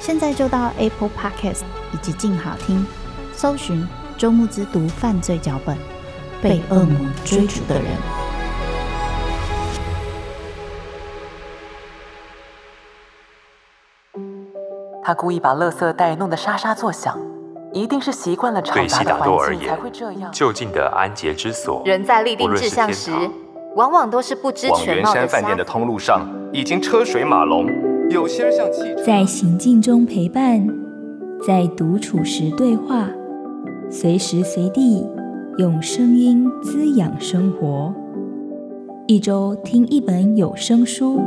现在就到 Apple Podcast 以及静好听，搜寻。周慕之读犯罪脚本，被恶魔追逐的人。他故意把垃圾袋弄得沙沙作响，一定是习惯了吵杂的环境才会这样。就近的安洁之所，人在立定志向时，往往都是不知全貌的。往圆山饭店的通路上已经车水马龙，有些像汽车在行进中陪伴，在独处时对话。随时随地用声音滋养生活，一周听一本有声书。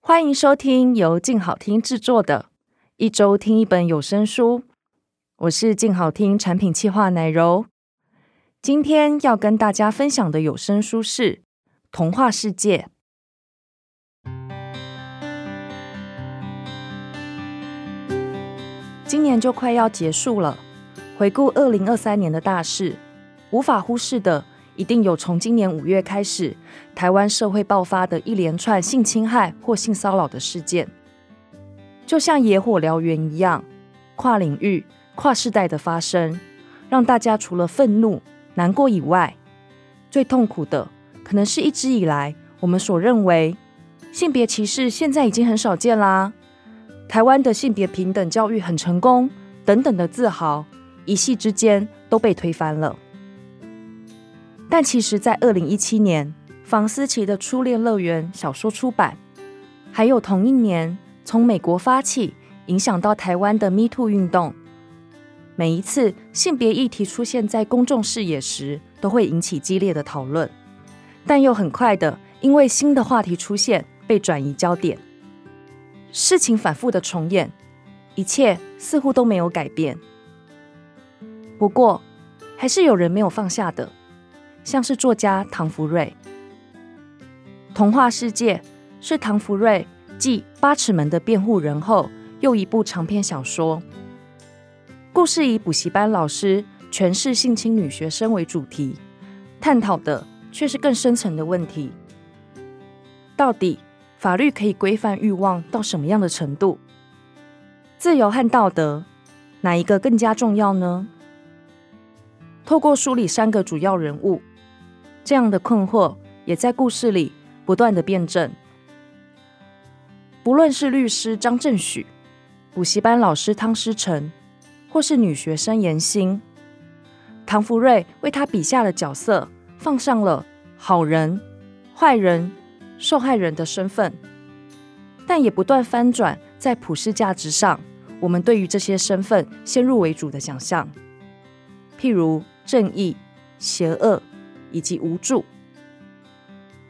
欢迎收听由静好听制作的《一周听一本有声书》，我是静好听产品企划奶柔。今天要跟大家分享的有声书是《童话世界》。今年就快要结束了，回顾二零二三年的大事，无法忽视的一定有从今年五月开始，台湾社会爆发的一连串性侵害或性骚扰的事件，就像野火燎原一样，跨领域、跨世代的发生，让大家除了愤怒、难过以外，最痛苦的可能是一直以来我们所认为性别歧视现在已经很少见啦。台湾的性别平等教育很成功，等等的自豪，一夕之间都被推翻了。但其实，在二零一七年，房思琪的《初恋乐园》小说出版，还有同一年从美国发起，影响到台湾的 Me Too 运动，每一次性别议题出现在公众视野时，都会引起激烈的讨论，但又很快的因为新的话题出现，被转移焦点。事情反复的重演，一切似乎都没有改变。不过，还是有人没有放下的，像是作家唐福瑞。《童话世界》是唐福瑞继《八尺门的辩护人》后又一部长篇小说。故事以补习班老师诠释性侵女学生为主题，探讨的却是更深层的问题：到底，法律可以规范欲望到什么样的程度？自由和道德，哪一个更加重要呢？透过梳理三个主要人物，这样的困惑也在故事里不断的辩证。不论是律师张正许、补习班老师汤诗成，或是女学生颜心，唐福瑞为他笔下的角色放上了好人、坏人。受害人的身份，但也不断翻转在普世价值上，我们对于这些身份先入为主的想象，譬如正义、邪恶以及无助。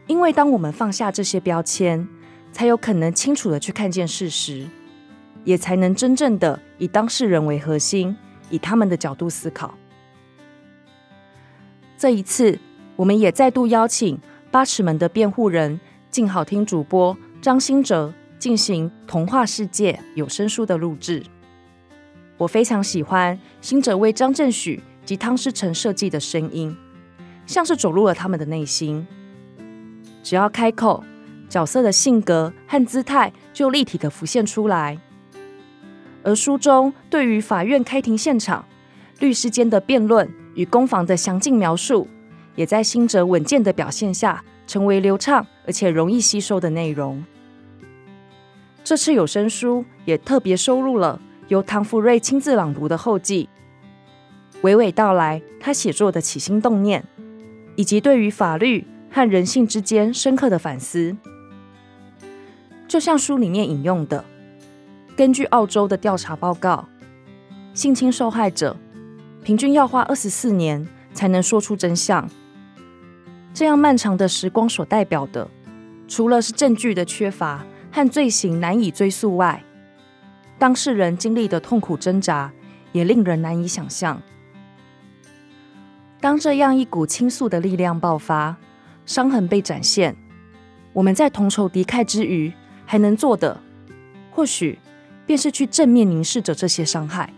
因为当我们放下这些标签，才有可能清楚地去看见事实，也才能真正的以当事人为核心，以他们的角度思考。这一次，我们也再度邀请八尺门的辩护人。静好听主播张新哲进行《童话世界》有声书的录制，我非常喜欢新哲为张正许及汤诗成设计的声音，像是走入了他们的内心。只要开口，角色的性格和姿态就立体的浮现出来。而书中对于法院开庭现场、律师间的辩论与攻防的详尽描述，也在新哲稳健的表现下。成为流畅而且容易吸收的内容。这次有声书也特别收录了由唐福瑞亲自朗读的后记，娓娓道来他写作的起心动念，以及对于法律和人性之间深刻的反思。就像书里面引用的，根据澳洲的调查报告，性侵受害者平均要花二十四年才能说出真相。这样漫长的时光所代表的，除了是证据的缺乏和罪行难以追溯外，当事人经历的痛苦挣扎也令人难以想象。当这样一股倾诉的力量爆发，伤痕被展现，我们在同仇敌忾之余，还能做的，或许便是去正面凝视着这些伤害。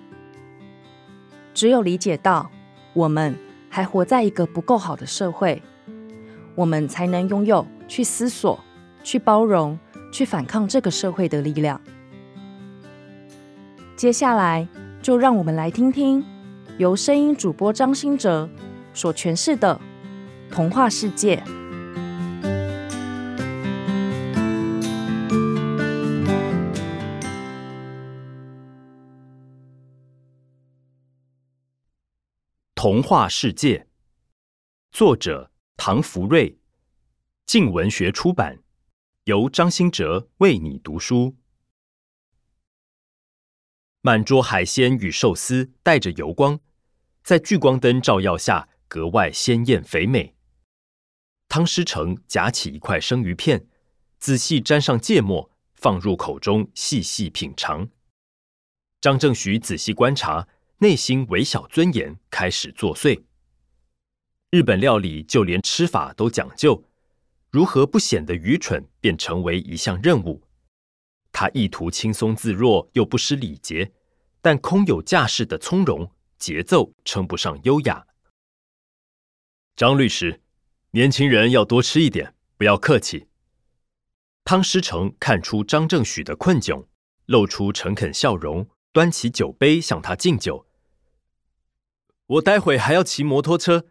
只有理解到我们还活在一个不够好的社会，我们才能拥有去思索、去包容、去反抗这个社会的力量。接下来，就让我们来听听由声音主播张新哲所诠释的童话世界。童话世界，作者唐福瑞，静文学出版，由张新哲为你读书。满桌海鲜与寿司带着油光，在聚光灯照耀下格外鲜艳肥美。汤师成夹起一块生鱼片，仔细沾上芥末，放入口中细细品尝。张正徐仔细观察。内心微小尊严开始作祟。日本料理就连吃法都讲究，如何不显得愚蠢，便成为一项任务。他意图轻松自若又不失礼节，但空有架势的从容，节奏称不上优雅。张律师，年轻人要多吃一点，不要客气。汤师成看出张正许的困窘，露出诚恳笑容，端起酒杯向他敬酒。我待会还要骑摩托车。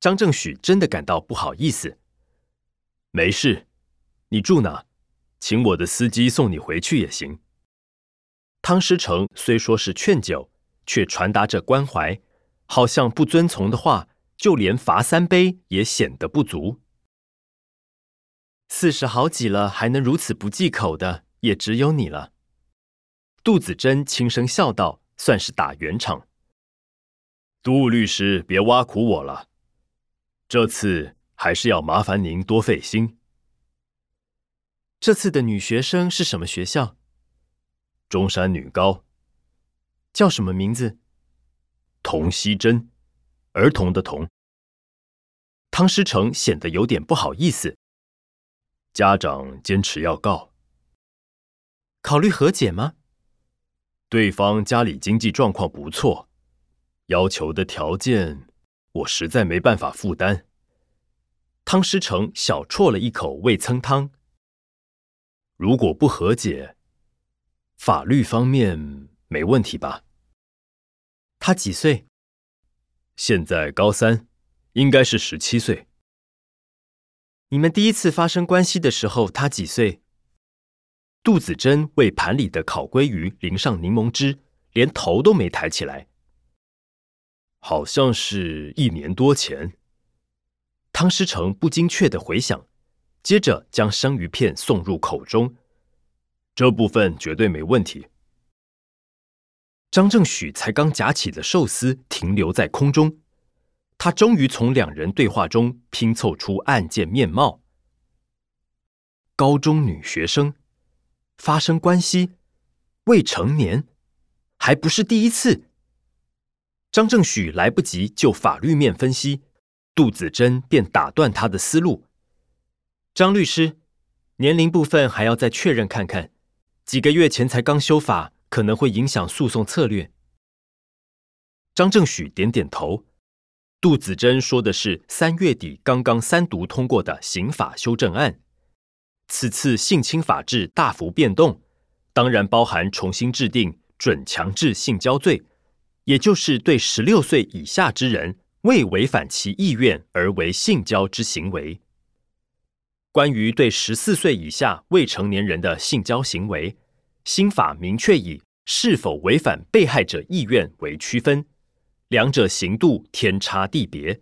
张正许真的感到不好意思。没事，你住哪？请我的司机送你回去也行。汤师成虽说是劝酒，却传达着关怀，好像不遵从的话，就连罚三杯也显得不足。四十好几了，还能如此不忌口的，也只有你了。杜子珍轻声笑道，算是打圆场。杜律师，别挖苦我了。这次还是要麻烦您多费心。这次的女学生是什么学校？中山女高。叫什么名字？童希珍，儿童的童。汤师成显得有点不好意思。家长坚持要告。考虑和解吗？对方家里经济状况不错。要求的条件，我实在没办法负担。汤师成小啜了一口味噌汤。如果不和解，法律方面没问题吧？他几岁？现在高三，应该是十七岁。你们第一次发生关系的时候，他几岁？杜子珍为盘里的烤鲑鱼淋上柠檬汁，连头都没抬起来。好像是一年多前，汤师成不精确的回想，接着将生鱼片送入口中，这部分绝对没问题。张正许才刚夹起的寿司停留在空中，他终于从两人对话中拼凑出案件面貌：高中女学生发生关系，未成年，还不是第一次。张正许来不及就法律面分析，杜子珍便打断他的思路。张律师，年龄部分还要再确认看看。几个月前才刚修法，可能会影响诉讼策略。张正许点点头。杜子珍说的是三月底刚刚三读通过的刑法修正案。此次性侵法制大幅变动，当然包含重新制定准强制性交罪。也就是对十六岁以下之人未违反其意愿而为性交之行为。关于对十四岁以下未成年人的性交行为，新法明确以是否违反被害者意愿为区分，两者刑度天差地别。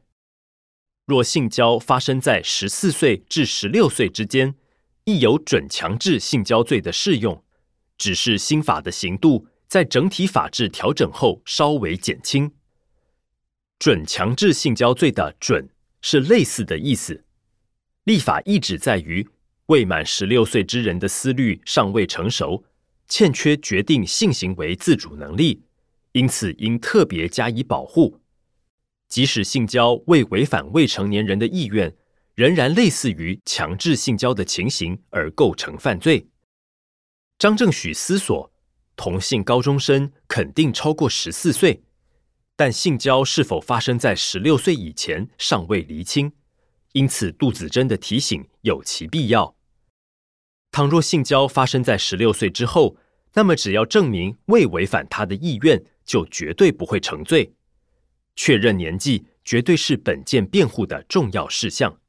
若性交发生在十四岁至十六岁之间，亦有准强制性交罪的适用，只是新法的刑度在整体法制调整后稍微减轻。准强制性交罪的“准”是类似的意思。立法意旨在于，未满十六岁之人的思虑尚未成熟，欠缺决定性行为自主能力，因此应特别加以保护。即使性交未违反未成年人的意愿，仍然类似于强制性交的情形而构成犯罪。张正许思索，同性高中生肯定超过十四岁，但性交是否发生在十六岁以前尚未厘清。因此，杜子珍的提醒有其必要。倘若性交发生在十六岁之后，那么只要证明未违反他的意愿，就绝对不会成罪。确认年纪绝对是本件辩护的重要事项。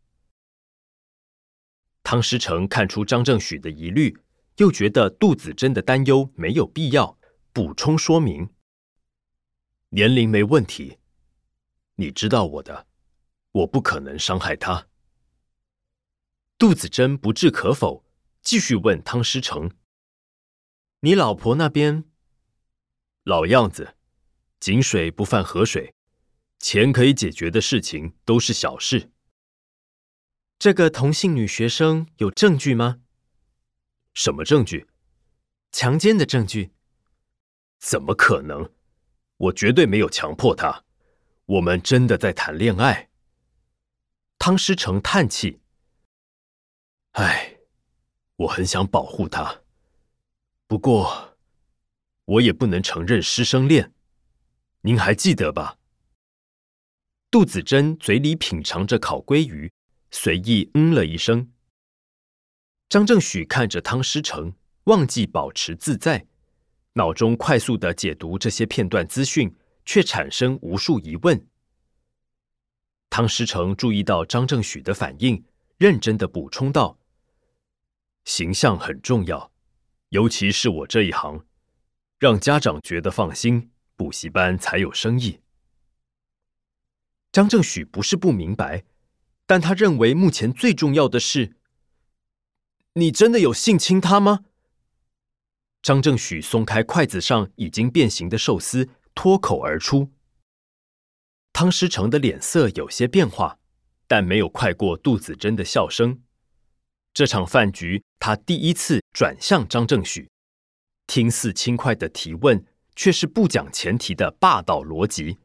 汤师成看出张正许的疑虑，又觉得杜子珍的担忧没有必要，补充说明：年龄没问题，你知道我的。我不可能伤害他。杜子珍不置可否，继续问汤师成：“你老婆那边？老样子，井水不犯河水，钱可以解决的事情都是小事。这个同性女学生有证据吗？什么证据？强奸的证据？怎么可能？我绝对没有强迫她，我们真的在谈恋爱。”汤师成叹气：“唉，我很想保护他，不过我也不能承认师生恋。您还记得吧？”杜子珍嘴里品尝着烤鲑鱼，随意嗯了一声。张正许看着汤师成，忘记保持自在，脑中快速地解读这些片段资讯，却产生无数疑问。汤师成注意到张正许的反应，认真的补充道：“形象很重要，尤其是我这一行，让家长觉得放心，补习班才有生意。”张正许不是不明白，但他认为目前最重要的是：“你真的有性侵他吗？”张正许松开筷子上已经变形的寿司，脱口而出。汤师成的脸色有些变化，但没有快过杜子珍的笑声。这场饭局，他第一次转向张正许，听似轻快的提问，却是不讲前提的霸道逻辑。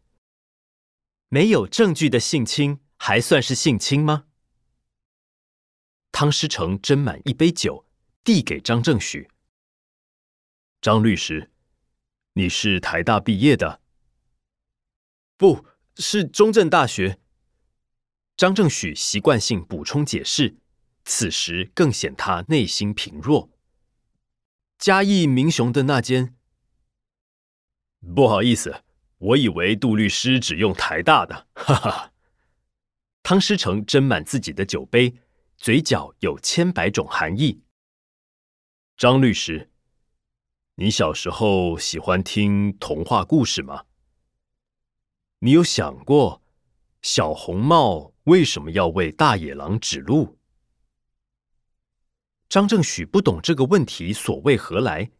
没有证据的性侵，还算是性侵吗？汤师成斟满一杯酒，递给张正许。张律师，你是台大毕业的？不。是中正大学。张正许习惯性补充解释，此时更显他内心贫弱。嘉义民雄的那间，不好意思，我以为杜律师只用台大的，哈哈。汤师成斟满自己的酒杯，嘴角有千百种含义。张律师，你小时候喜欢听童话故事吗？你有想过，小红帽为什么要为大野狼指路？张正许不懂这个问题所为何来。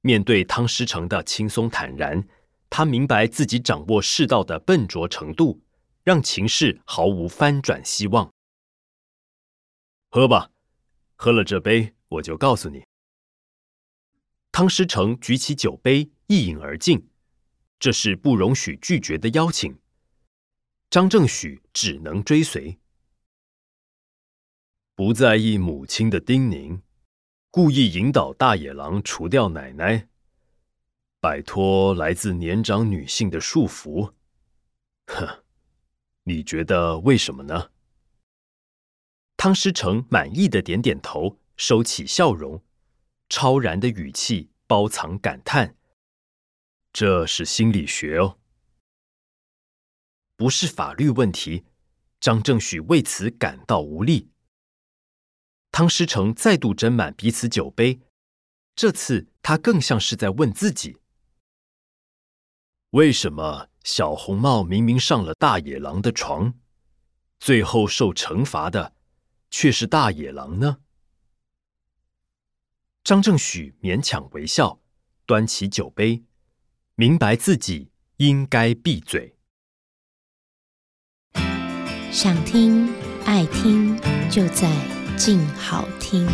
面对汤师成的轻松坦然，他明白自己掌握世道的笨拙程度，让情势毫无翻转希望。喝吧，喝了这杯，我就告诉你。汤师成举起酒杯，一饮而尽。这是不容许拒绝的邀请，张正许只能追随。不在意母亲的叮咛，故意引导大野狼除掉奶奶，摆脱来自年长女性的束缚。哼，你觉得为什么呢？汤师成满意的点点头，收起笑容，超然的语气包藏感叹。这是心理学哦，不是法律问题。张正许为此感到无力。汤师成再度斟满彼此酒杯，这次他更像是在问自己：为什么小红帽明明上了大野狼的床，最后受惩罚的却是大野狼呢？张正许勉强微笑，端起酒杯，明白自己应该闭嘴。想听爱听，就在静好听。